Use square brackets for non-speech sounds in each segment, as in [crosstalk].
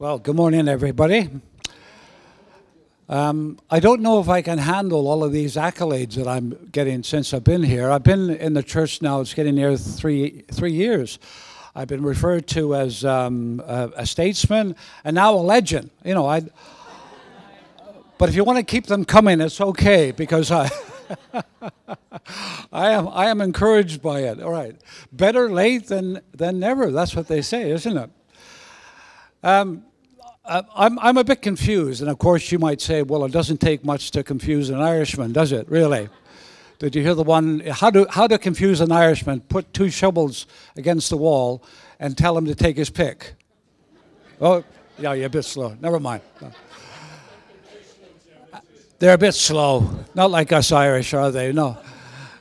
Well, good morning, everybody. Um, I don't know if I can handle all of these accolades that I'm getting since I've been here. I've been in the church now; it's getting near three three years. I've been referred to as um, a, a, statesman and now a legend. You know, I. But if you want to keep them coming, it's okay because I. [laughs] I am I am encouraged by it. All right, better late than than never. That's what they say, isn't it? Um, I'm, I'm a bit confused, and of course you might say, well, it doesn't take much to confuse an Irishman, does it? Really? Did you hear the one? How to how to confuse an Irishman? Put two shovels against the wall and tell him to take his pick. Oh, yeah, you're a bit slow. Never mind. No. They're a bit slow. Not like us Irish, are they? No.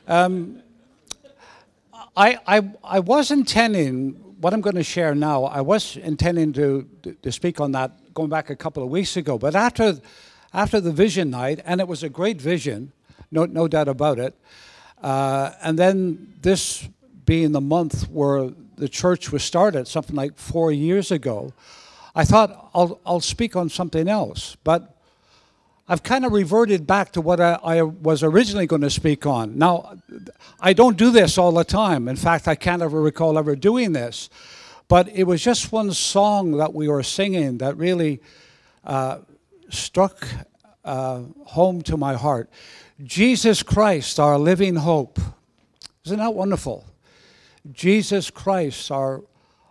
Um, I, I, I was intending, what I'm going to share now, I was intending to, to speak on that going back a couple of weeks ago. But after, after the vision night, and it was a great vision, no, no doubt about it, uh, and then this being the month where the church was started, something like four years ago, I thought I'll, I'll speak on something else. But I've kind of reverted back to what I, I, was originally going to speak on. Now, I don't do this all the time. In fact, I can't ever recall ever doing this. But it was just one song that we were singing that really uh, struck uh, home to my heart. Jesus Christ, our living hope. Isn't that wonderful? Jesus Christ, our,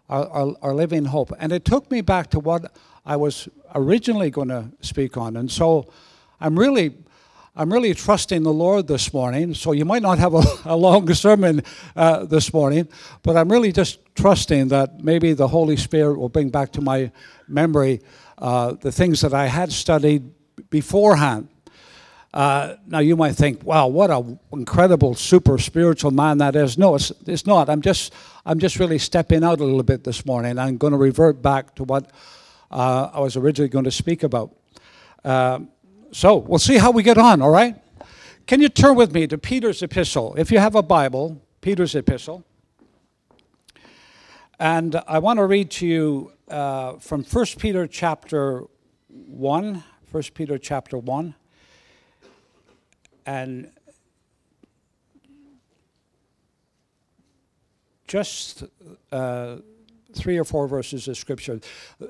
our, our, our living hope. And it took me back to what I was originally going to speak on. And so I'm really I'm really trusting the Lord this morning. So you might not have a, [laughs] a long sermon uh, this morning, but I'm really just trusting that maybe the Holy Spirit will bring back to my memory uh, the things that I had studied beforehand. Uh, now you might think, "Wow, what an incredible, super spiritual man that is." No, it's, it's not. I'm just I'm just really stepping out a little bit this morning. I'm going to revert back to what uh, I was originally going to speak about. Uh, so we'll see how we get on, all right? Can you turn with me to Peter's epistle? If you have a Bible, Peter's epistle. And I want to read to you uh, from 1 Peter chapter 1. 1 Peter chapter 1. And just uh, three or four verses of scripture.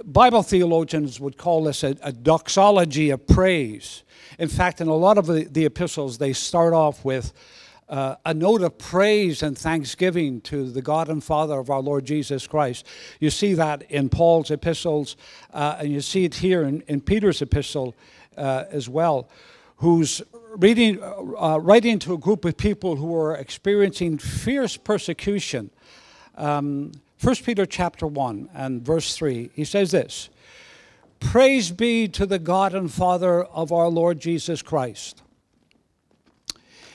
Bible theologians would call this a, a doxology of praise. In fact, in a lot of the, the epistles, they start off with uh, a note of praise and thanksgiving to the God and Father of our Lord Jesus Christ. You see that in Paul's epistles, uh, and you see it here in, in Peter's epistle uh, as well, who's reading, uh, writing to a group of people who are experiencing fierce persecution. Um, 1 Peter chapter 1 and verse 3, he says this Praise be to the God and Father of our Lord Jesus Christ.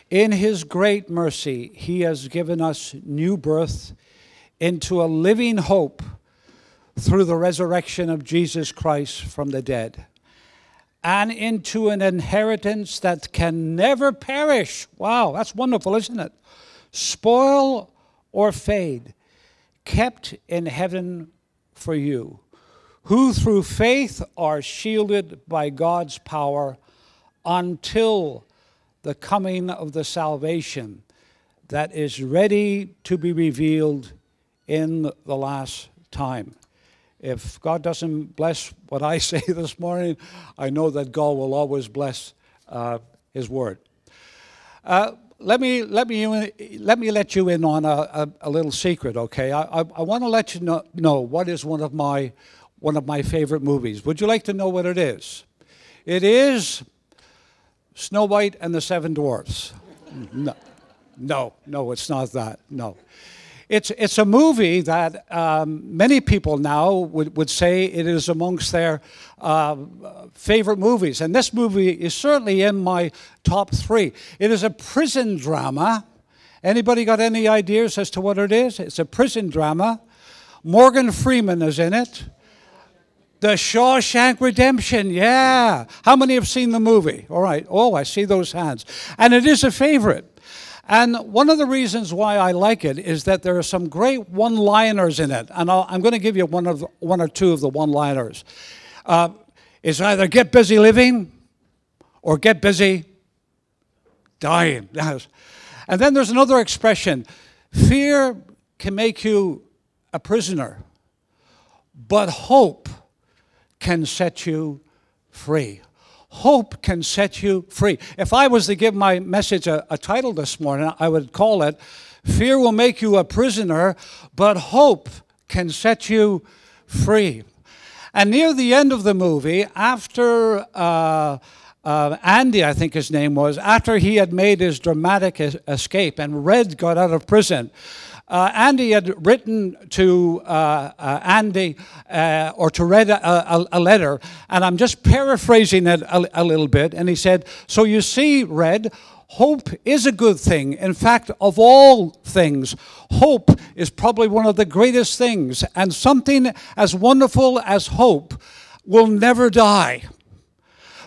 In his great mercy, he has given us new birth into a living hope through the resurrection of Jesus Christ from the dead, and into an inheritance that can never perish. Wow, that's wonderful, isn't it? Spoil or fade kept in heaven for you, who through faith are shielded by God's power until the coming of the salvation that is ready to be revealed in the last time. If God doesn't bless what I [laughs] say this morning, I know that God will always bless uh, His word. Uh, let me let me let me let you in on a, a, a little secret, okay? I, I, I want to let you know, know what is one of my one of my favorite movies. Would you like to know what it is? It is Snow White and the Seven Dwarfs. [laughs] No, no, no, it's not that. No. It's, it's a movie that um, many people now would, would say it is amongst their uh, favorite movies. And this movie is certainly in my top three. It is a prison drama. Anybody got any ideas as to what it is? It's a prison drama. Morgan Freeman is in it. The Shawshank Redemption, yeah. How many have seen the movie? All right. Oh, I see those hands. And it is a favorite. And one of the reasons why I like it is that there are some great one liners in it. And i am going to give you one, of, one or two of the one liners. Uh, it's either get busy living or get busy dying. [laughs] And then there's another expression fear can make you a prisoner, but hope can set you free. Hope can set you free. If I was to give my message a, a title this morning, I would call it Fear Will Make You a Prisoner, but Hope Can Set You Free. And near the end of the movie, after uh, uh, Andy, I think his name was, after he had made his dramatic escape and Red got out of prison, uh, Andy had written to uh, uh, Andy uh, or to Red a, a, a, letter, and I'm just paraphrasing it a, a little bit. And he said, So you see, Red, hope is a good thing. In fact, of all things, hope is probably one of the greatest things. And something as wonderful as hope will never die.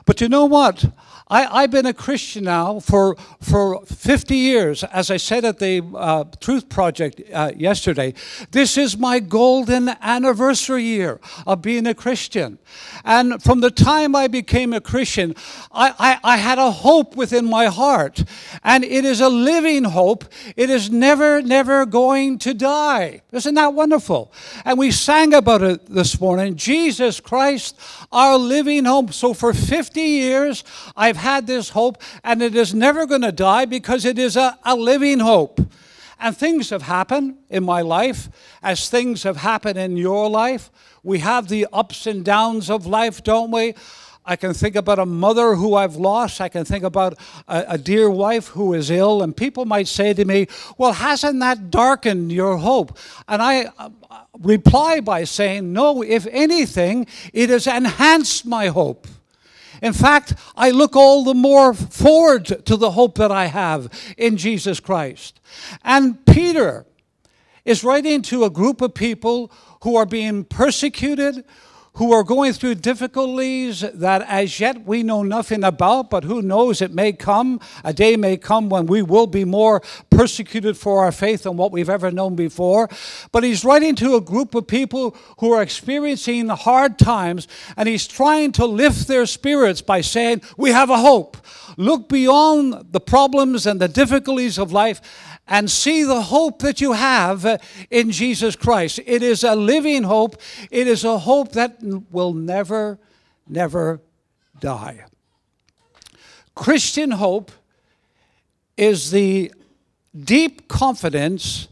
But you know what? I, have been a Christian now for, for 50 years. As I said at the uh, Truth Project uh, yesterday, this is my golden anniversary year of being a Christian. And from the time I became a Christian, I, I, I had a hope within my heart. And it is a living hope. It is never, never going to die. Isn't that wonderful? And we sang about it this morning Jesus Christ, our living hope. So for 50 years, I've I've had this hope, and it is never going to die because it is a, a living hope. And things have happened in my life, as things have happened in your life. We have the ups and downs of life, don't we? I can think about a mother who I've lost. I can think about a, a, dear wife who is ill. And people might say to me, Well, hasn't that darkened your hope? And I uh, reply by saying, No, if anything, it has enhanced my hope. In fact, I look all the more forward to the hope that I have in Jesus Christ. And Peter is writing to a group of people who are being persecuted, who are going through difficulties that as yet we know nothing about, but who knows it may come, a day may come when we will be more persecuted for our faith than what we've ever known before. But he's writing to a group of people who are experiencing hard times, and he's trying to lift their spirits by saying, We have a hope. Look beyond the problems and the difficulties of life and see the hope that you have in Jesus Christ. It is a living hope, it is a hope that will never, never die. Christian hope is the deep confidence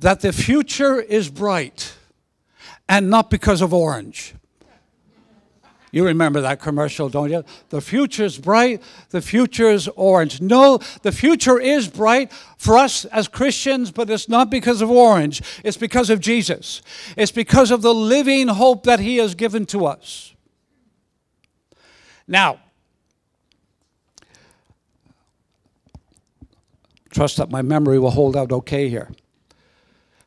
that the future is bright and not because of orange. You remember that commercial, don't you? The future's bright, the future's orange. No, the future is bright for us as Christians, but it's not because of orange. It's because of Jesus. It's because of the living hope that He has given to us. Now, trust that my memory will hold out okay here.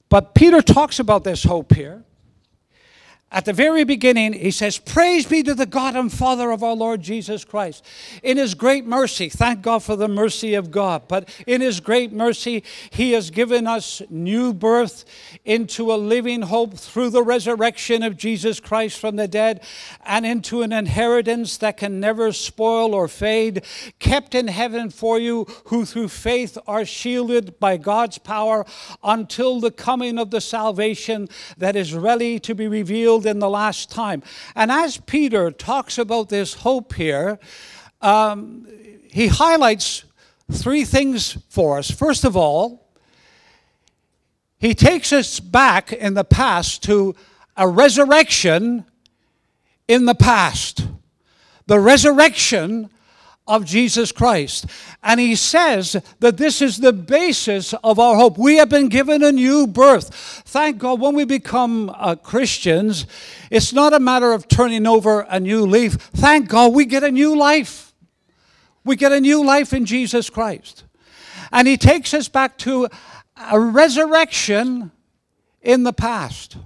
But Peter talks about this hope here. At the very beginning, he says, Praise be to the God and Father of our Lord Jesus Christ. In his great mercy, thank God for the mercy of God, but in his great mercy, he has given us new birth into a living hope through the resurrection of Jesus Christ from the dead and into an inheritance that can never spoil or fade, kept in heaven for you, who through faith are shielded by God's power until the coming of the salvation that is ready to be revealed in the last time. And as Peter talks about this hope here, um, he highlights three things for us. First of all, he takes us back in the past to a resurrection in the past. The resurrection of Jesus Christ. And he says that this is the basis of our hope. We have been given a new birth. Thank God, when we become uh, Christians, it's not a matter of turning over a new leaf. Thank God, we get a new life. We get a new life in Jesus Christ. And he takes us back to a resurrection in the past.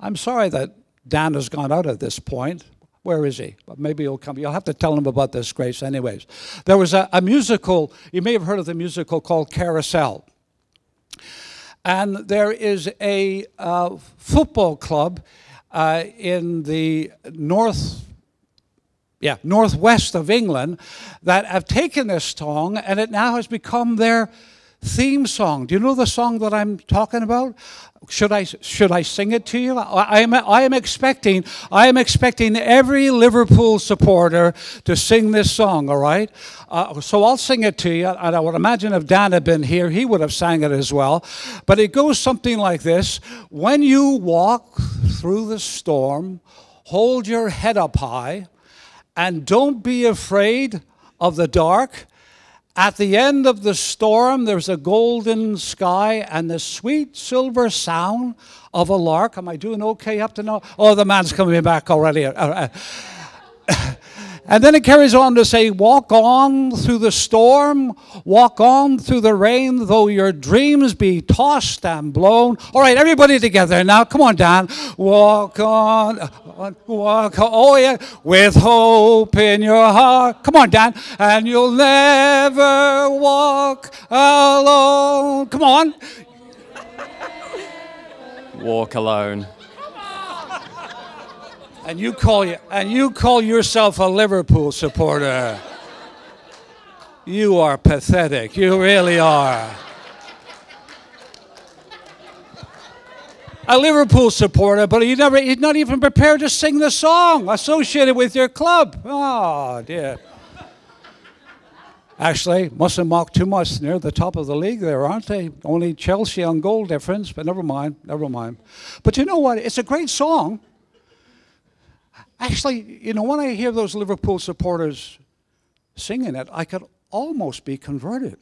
I'm sorry that Dan has gone out at this point. Where is he? But maybe he'll come. You'll have to tell him about this grace, anyways. There was a, a musical, you may have heard of the musical called Carousel. And there is a uh, football club uh, in the north yeah, northwest of England that have taken this song and it now has become their theme song. Do you know the song that I'm talking about? Should I should I sing it to you? I am I am expecting I am expecting every Liverpool supporter to sing this song. All right, uh, so I'll sing it to you. And I would imagine if Dan had been here, he would have sang it as well. But it goes something like this: When you walk through the storm, hold your head up high, and don't be afraid of the dark at the end of the storm, there's a golden sky and the sweet silver sound of a lark. Am I doing okay up to now? Oh, the man's coming back already. Uh, uh, And then it carries on to say, Walk on through the storm, walk on through the rain, though your dreams be tossed and blown. All right, everybody together now. Come on, Dan. Walk on, walk on. Oh, yeah. With hope in your heart. Come on, Dan. And you'll never walk alone. Come on. Walk alone. And you call and you call yourself a Liverpool supporter. You are pathetic. You really are. A Liverpool supporter, but you never, he's not even prepared to sing the song associated with your club. Oh, dear. Actually, mustn't mock too much. Near the top of the league there, aren't they? Only Chelsea on goal difference, but never mind, never mind. But you know what? It's a great song. Actually, you know, when I hear those Liverpool supporters singing it, I could almost be converted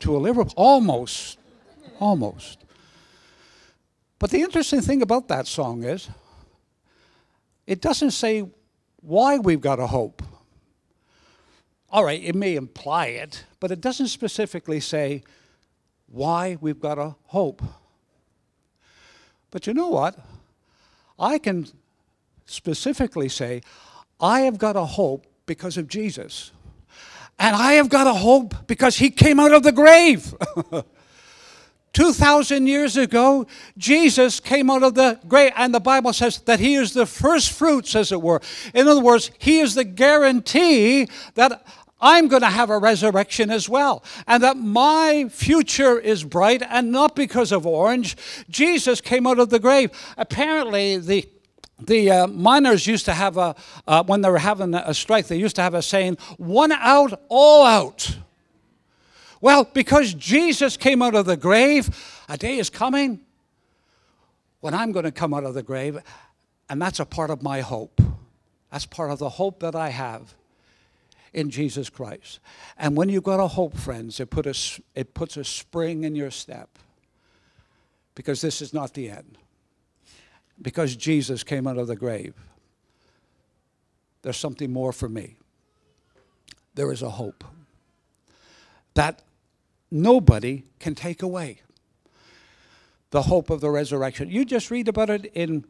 to a Liverpool. Almost. Almost. But the interesting thing about that song is it doesn't say why we've got a hope. All right, it may imply it, but it doesn't specifically say why we've got a hope. But you know what? I can specifically say, I have got a hope because of Jesus. And I have got a hope because he came out of the grave. [laughs] 2,000 years ago, Jesus came out of the grave, and the Bible says that he is the first fruits, as it were. In other words, he is the guarantee that I'm going to have a resurrection as well, and that my future is bright, and not because of orange. Jesus came out of the grave. Apparently, the the uh, miners used to have a, uh, when they were having a strike, they used to have a saying, one out, all out. Well, because Jesus came out of the grave, a day is coming when I'm going to come out of the grave, and that's a part of my hope. That's part of the hope that I have in Jesus Christ. And when you've got a hope, friends, it, put a, it puts a spring in your step because this is not the end because Jesus came out of the grave. There's something more for me. There is a hope that nobody can take away. The hope of the resurrection. You just read about it in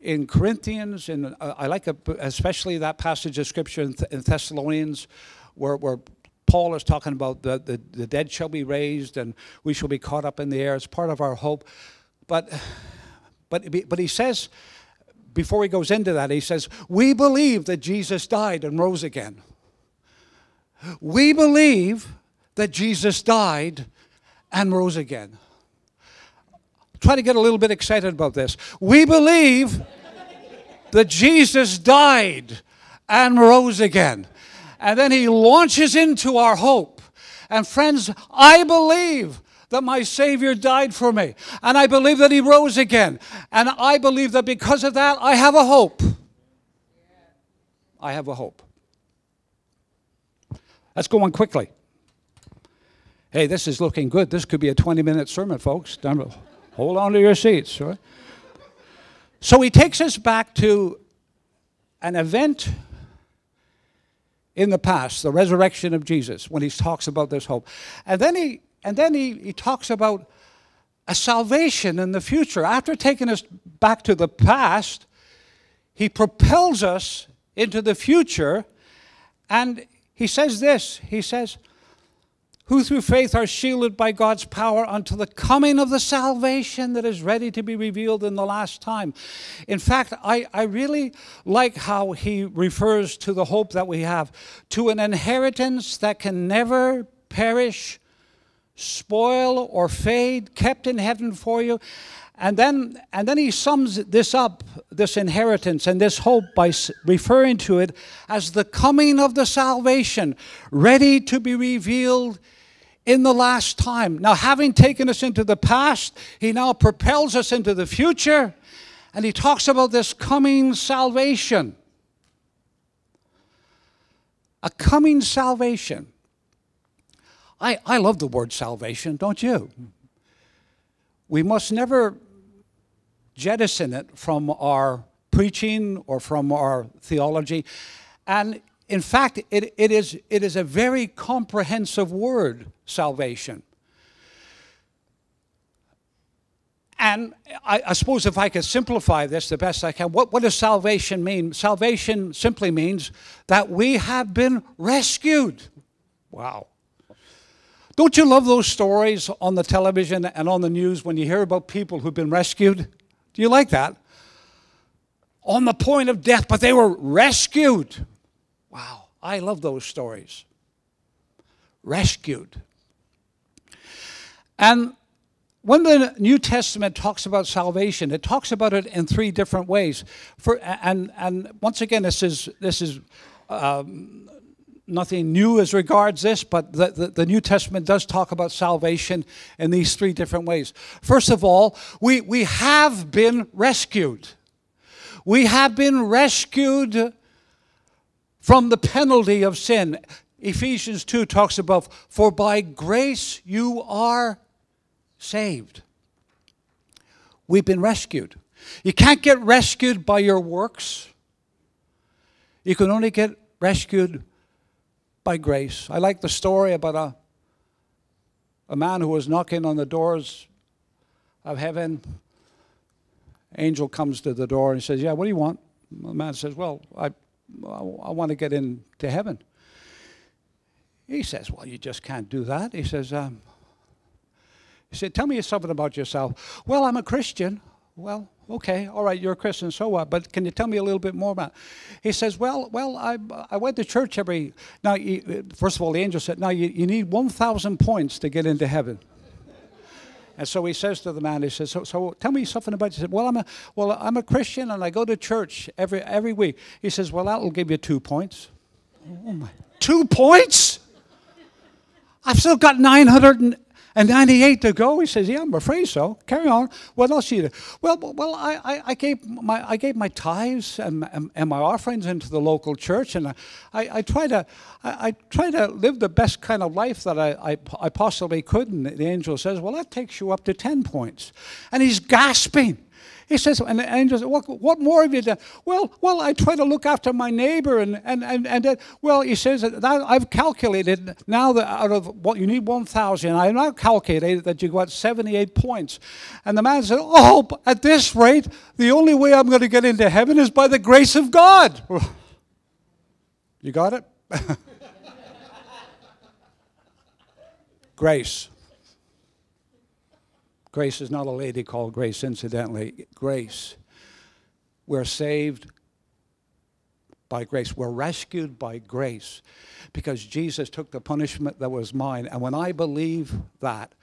in Corinthians, and uh, I like a, especially that passage of scripture in, in Thessalonians, where, where Paul is talking about the, the, the dead shall be raised and we shall be caught up in the air. It's part of our hope. But but, but he says, before he goes into that, he says, We believe that Jesus died and rose again. We believe that Jesus died and rose again. Try to get a little bit excited about this. We believe that Jesus died and rose again. And then he launches into our hope. And friends, I believe that my Savior died for me. And I believe that He rose again. And I believe that because of that, I have a hope. I have a hope. Let's go on quickly. Hey, this is looking good. This could be a 20 minute sermon, folks. Hold on to your seats. Right? So he takes us back to an event in the past, the resurrection of Jesus, when he talks about this hope. And then he and then he, he talks about a salvation in the future. After taking us back to the past, he propels us into the future. And he says this He says, who through faith are shielded by God's power until the coming of the salvation that is ready to be revealed in the last time. In fact, I, I really like how he refers to the hope that we have to an inheritance that can never perish, spoil, or fade, kept in heaven for you. And then, and then he sums this up, this inheritance and this hope, by referring to it as the coming of the salvation, ready to be revealed in the last time. Now, having taken us into the past, he now propels us into the future, and he talks about this coming salvation. A coming salvation. I, I love the word salvation, don't you? We must never jettison it from our preaching or from our theology. And in fact, it, it, is, it is a very comprehensive word, salvation. And I, I, suppose if I could simplify this the best I can, what, what does salvation mean? Salvation simply means that we have been rescued. Wow. Don't you love those stories on the television and on the news when you hear about people who've been rescued? Do you like that? On the point of death, but they were rescued. Wow, I love those stories. Rescued. And when the New Testament talks about salvation, it talks about it in three different ways. For, and, and once again, this is, this is um, nothing new as regards this, but the, the, the, New Testament does talk about salvation in these three different ways. First of all, we, we have been rescued. We have been rescued from the penalty of sin. Ephesians 2 talks about, for by grace you are saved. We've been rescued. You can't get rescued by your works. You can only get rescued by grace. I like the story about a, a man who was knocking on the doors of heaven. Angel comes to the door and says, Yeah, what do you want? The man says, Well, I I want to get into heaven. He says, Well, you just can't do that. He says, um, He said, Tell me something about yourself. Well, I'm a Christian. Well, okay, all right, you're a Christian, so what? But can you tell me a little bit more about? It? He says, well, well, I, I went to church every. Now, you, first of all, the angel said, now you, you need 1,000 points to get into heaven. And so he says to the man, he says, so, so tell me something about you. He said, well, I'm a, well, I'm a Christian and I go to church every, every week. He says, well, that'll give you two points. Oh my, two points? I've still got 900 and 98 to go. He says, Yeah, I'm afraid so. Carry on. What else you do? Well, well, I, I, I, gave my I gave my tithes and, and, and, my offerings into the local church, and I, I, I try to I, I, try to live the best kind of life that I, I, I possibly could. And the angel says, Well, that takes you up to 10 points. And he's gasping. He says, and the angel says, what, what more have you done? Well, well, I try to look after my neighbor, and and and, and uh, well, he says that I've calculated now that out of what you need 1,000, I have now calculated that you got 78 points. And the man said, Oh, at this rate, the only way I'm going to get into heaven is by the grace of God. [laughs] You got it? [laughs] grace. Grace is not a lady called Grace, incidentally. Grace. We're saved by grace. We're rescued by grace because Jesus took the punishment that was mine. And when I believe that,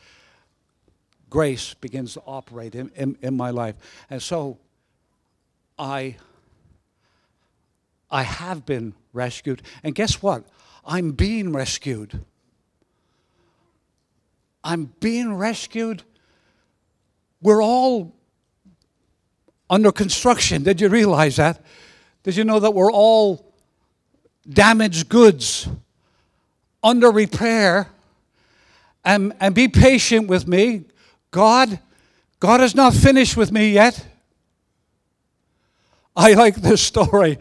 grace begins to operate in, in, in my life. And so I, I have been rescued. And guess what? I'm being rescued. I'm being rescued we're all under construction. Did you realize that? Did you know that we're all damaged goods under repair? And, and be patient with me. God, God is not finished with me yet. [laughs] I like this story.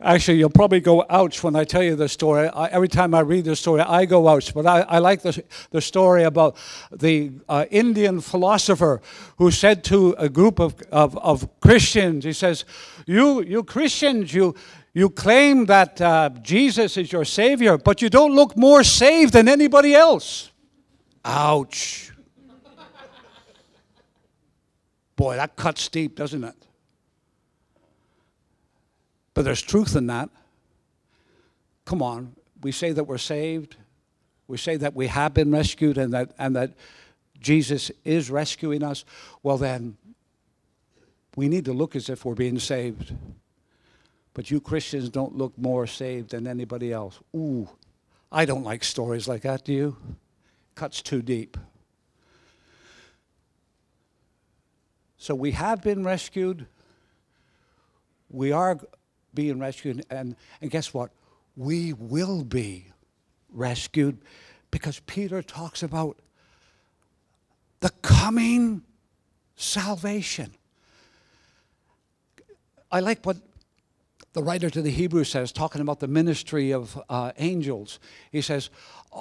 Actually, you'll probably go ouch when I tell you the story. I, every time I read the story, I go ouch. But I, I like the, the story about the uh, Indian philosopher who said to a group of, of, of, Christians, he says, You, you Christians, you, you claim that uh, Jesus is your Savior, but you don't look more saved than anybody else. Ouch. [laughs] Boy, that cuts deep, doesn't it? But there's truth in that. Come on, we say that we're saved. We say that we have been rescued and that, and that Jesus is rescuing us. Well, then, we need to look as if we're being saved. But you Christians don't look more saved than anybody else. Ooh, I don't like stories like that, do you? Cuts too deep. So we have been rescued. We are being rescued. And, and guess what? We will be rescued because Peter talks about the coming salvation. I like what the writer to the Hebrews says, talking about the ministry of uh, angels. He says,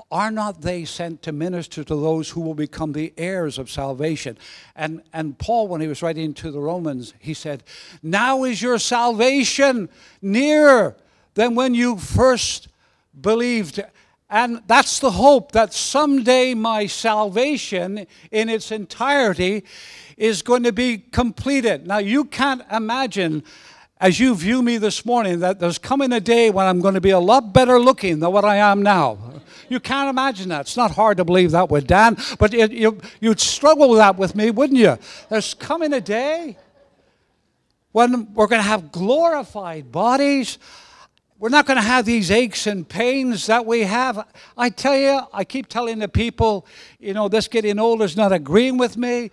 Are not they sent to minister to those who will become the heirs of salvation? And, and Paul, when he was writing to the Romans, he said, Now is your salvation nearer than when you first believed. And that's the hope that someday my salvation in its entirety is going to be completed. Now, you can't imagine as you view me this morning that there's coming a day when I'm going to be a lot better looking than what I am now. You can't imagine that. It's not hard to believe that with Dan, but it, you, you'd struggle with that with me, wouldn't you? There's coming a day when we're going to have glorified bodies. We're not going to have these aches and pains that we have. I tell you, I keep telling the people, you know, this getting older is not agreeing with me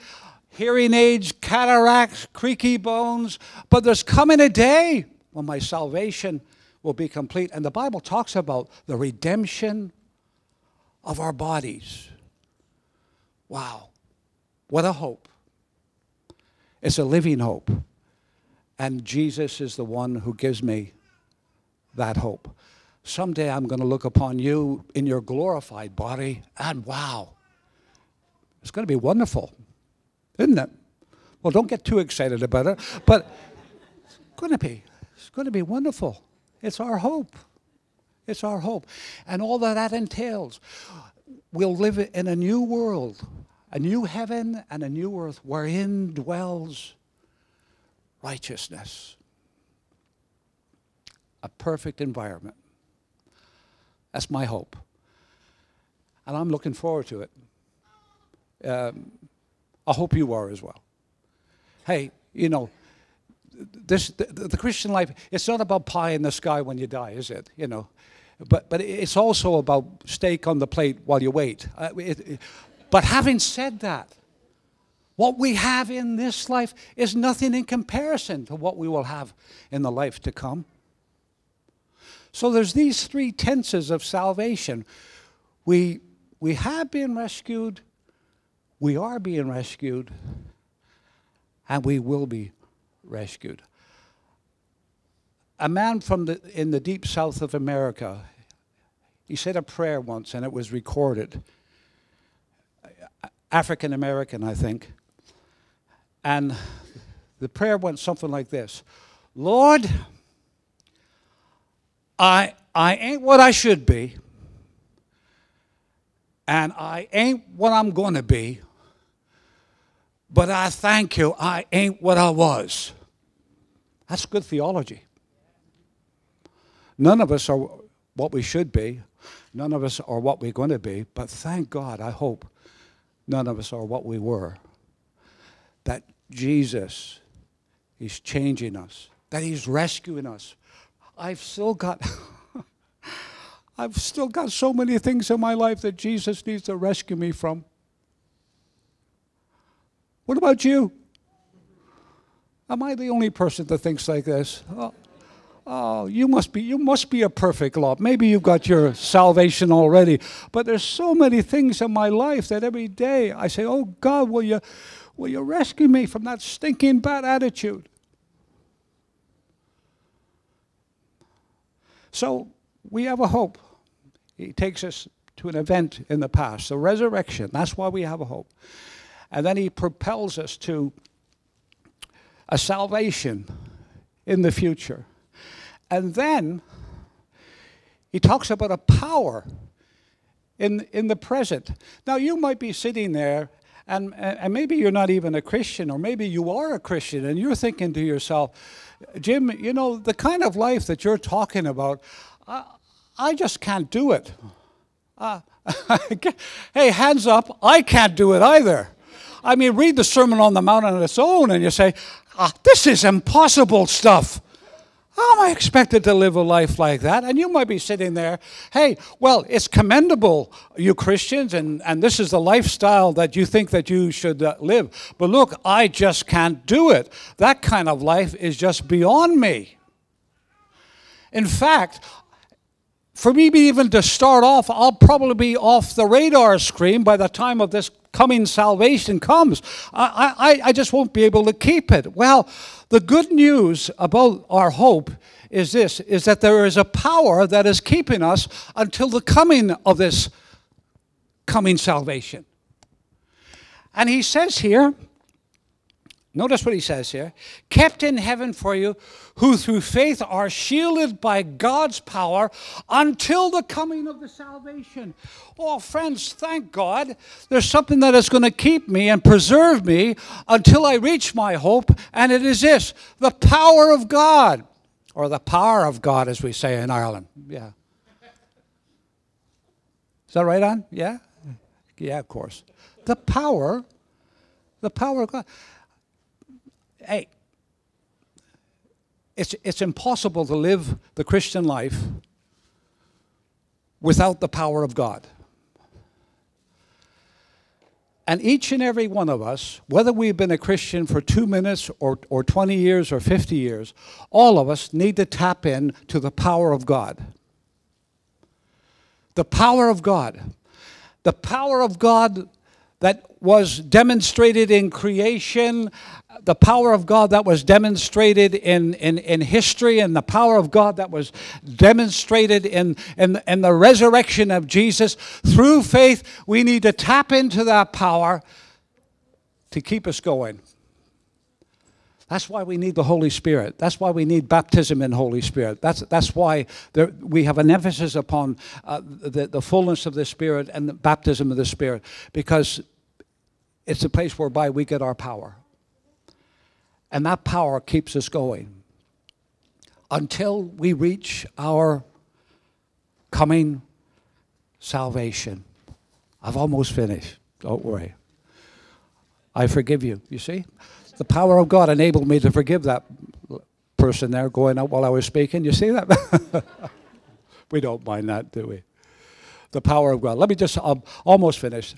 hearing aids, cataracts, creaky bones. But there's coming a day when my salvation will be complete. And the Bible talks about the redemption of our bodies. Wow, what a hope! It's a living hope. And Jesus is the one who gives me that hope. Someday I'm going to look upon you in your glorified body, and wow, it's going to be wonderful isn't it? Well, don't get too excited about it, but it's going to be. It's going to be wonderful. It's our hope. It's our hope. And all that that entails. We'll live in a new world, a new heaven and a new earth wherein dwells righteousness. A perfect environment. That's my hope. And I'm looking forward to it. Um, I hope you are as well. Hey, you know, this the, the, Christian life, it's not about pie in the sky when you die, is it? You know, but, but it's also about steak on the plate while you wait. Uh, it, it, but having said that, what we have in this life is nothing in comparison to what we will have in the life to come. So there's these three tenses of salvation. We, we have been rescued, we are being rescued, and we will be rescued. A man from the, in the deep south of America, he said a prayer once, and it was recorded. African American, I think. And the prayer went something like this Lord, I, I ain't what I should be, and I ain't what I'm going to be, but I thank you, I ain't what I was. That's good theology. None of us are what we should be. None of us are what we're going to be. But thank God, I hope none of us are what we were. That Jesus is changing us, that He's rescuing us. I've still got. [laughs] I've still got so many things in my life that Jesus needs to rescue me from. What about you? Am I the only person that thinks like this? Oh, oh, you must be you must be a perfect lot. Maybe you've got your salvation already, but there's so many things in my life that every day I say, "Oh God, will you will you rescue me from that stinking bad attitude?" So we have a hope. He takes us to an event in the past, the resurrection. That's why we have a hope. And then he propels us to a salvation in the future. And then he talks about a power in, in the present. Now, you might be sitting there, and, and maybe you're not even a Christian, or maybe you are a Christian, and you're thinking to yourself, Jim, you know, the kind of life that you're talking about, I, I just can't do it. Uh, [laughs] hey, hands up, I can't do it either. I mean, read the Sermon on the Mount on its own, and you say, ah, this is impossible stuff. How am I expected to live a life like that? And you might be sitting there, hey, well, it's commendable, you Christians, and, and this is the lifestyle that you think that you should uh, live. But look, I just can't do it. That kind of life is just beyond me. In fact, for me even to start off, I'll probably be off the radar screen by the time of this coming salvation comes. I, I, I just won't be able to keep it. Well, the good news about our hope is this is that there is a power that is keeping us until the coming of this coming salvation. And he says here, Notice what he says here kept in heaven for you, who through faith are shielded by God's power until the coming of the salvation. Oh, friends, thank God. There's something that is going to keep me and preserve me until I reach my hope, and it is this the power of God, or the power of God, as we say in Ireland. Yeah. Is that right on? Yeah? Yeah, of course. The power, the power of God hey, it's, it's impossible to live the Christian life without the power of God. And each and every one of us, whether we've been a Christian for two minutes or, or 20 years or 50 years, all of us need to tap in to the power of God. The power of God. The power of God that was demonstrated in creation, the power of God that was demonstrated in, in, in history, and the power of God that was demonstrated in, in, in the resurrection of Jesus. Through faith, we need to tap into that power to keep us going. That's why we need the Holy Spirit. That's why we need baptism in Holy Spirit. That's, that's why there, we have an emphasis upon uh, the, the fullness of the Spirit and the baptism of the Spirit because it's the place whereby we get our power. And that power keeps us going until we reach our coming salvation. I've almost finished. Don't worry. I forgive you. You see? The power of God enabled me to forgive that person there going out while I was speaking. You see that? [laughs] we don't mind that, do we? The power of God. Let me just um, almost finish.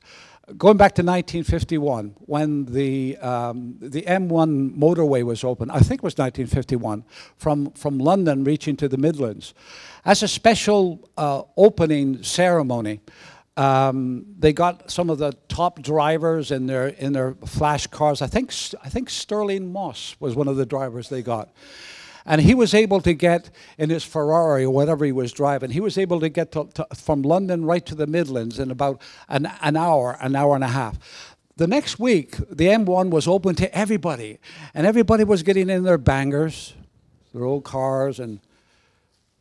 Going back to 1951, when the, um, the M1 motorway was open, I think it was 1951, from, from London reaching to the Midlands, as a special uh, opening ceremony, um, they got some of the top drivers in their in their flash cars. I think I think Stirling Moss was one of the drivers they got, and he was able to get in his Ferrari or whatever he was driving. He was able to get to, to, from London right to the Midlands in about an, an hour, an hour and a half. The next week, the M1 was open to everybody, and everybody was getting in their bangers, their old cars, and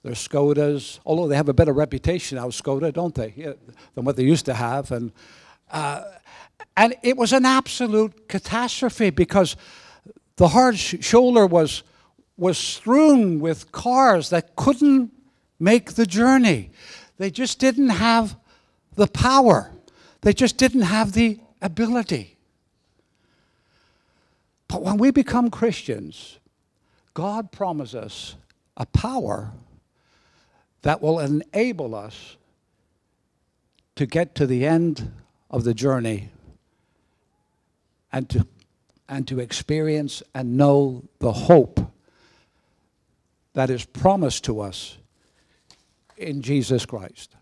their Skodas, although they have a better reputation now, Skoda, don't they, yeah, than what they used to have. And, uh, and it was an absolute catastrophe because the hard sh- shoulder was, was strewn with cars that couldn't make the journey. They just didn't have the power, they just didn't have the ability. But when we become Christians, God promises us a power that will enable us to get to the end of the journey and to, and to experience and know the hope that is promised to us in Jesus Christ.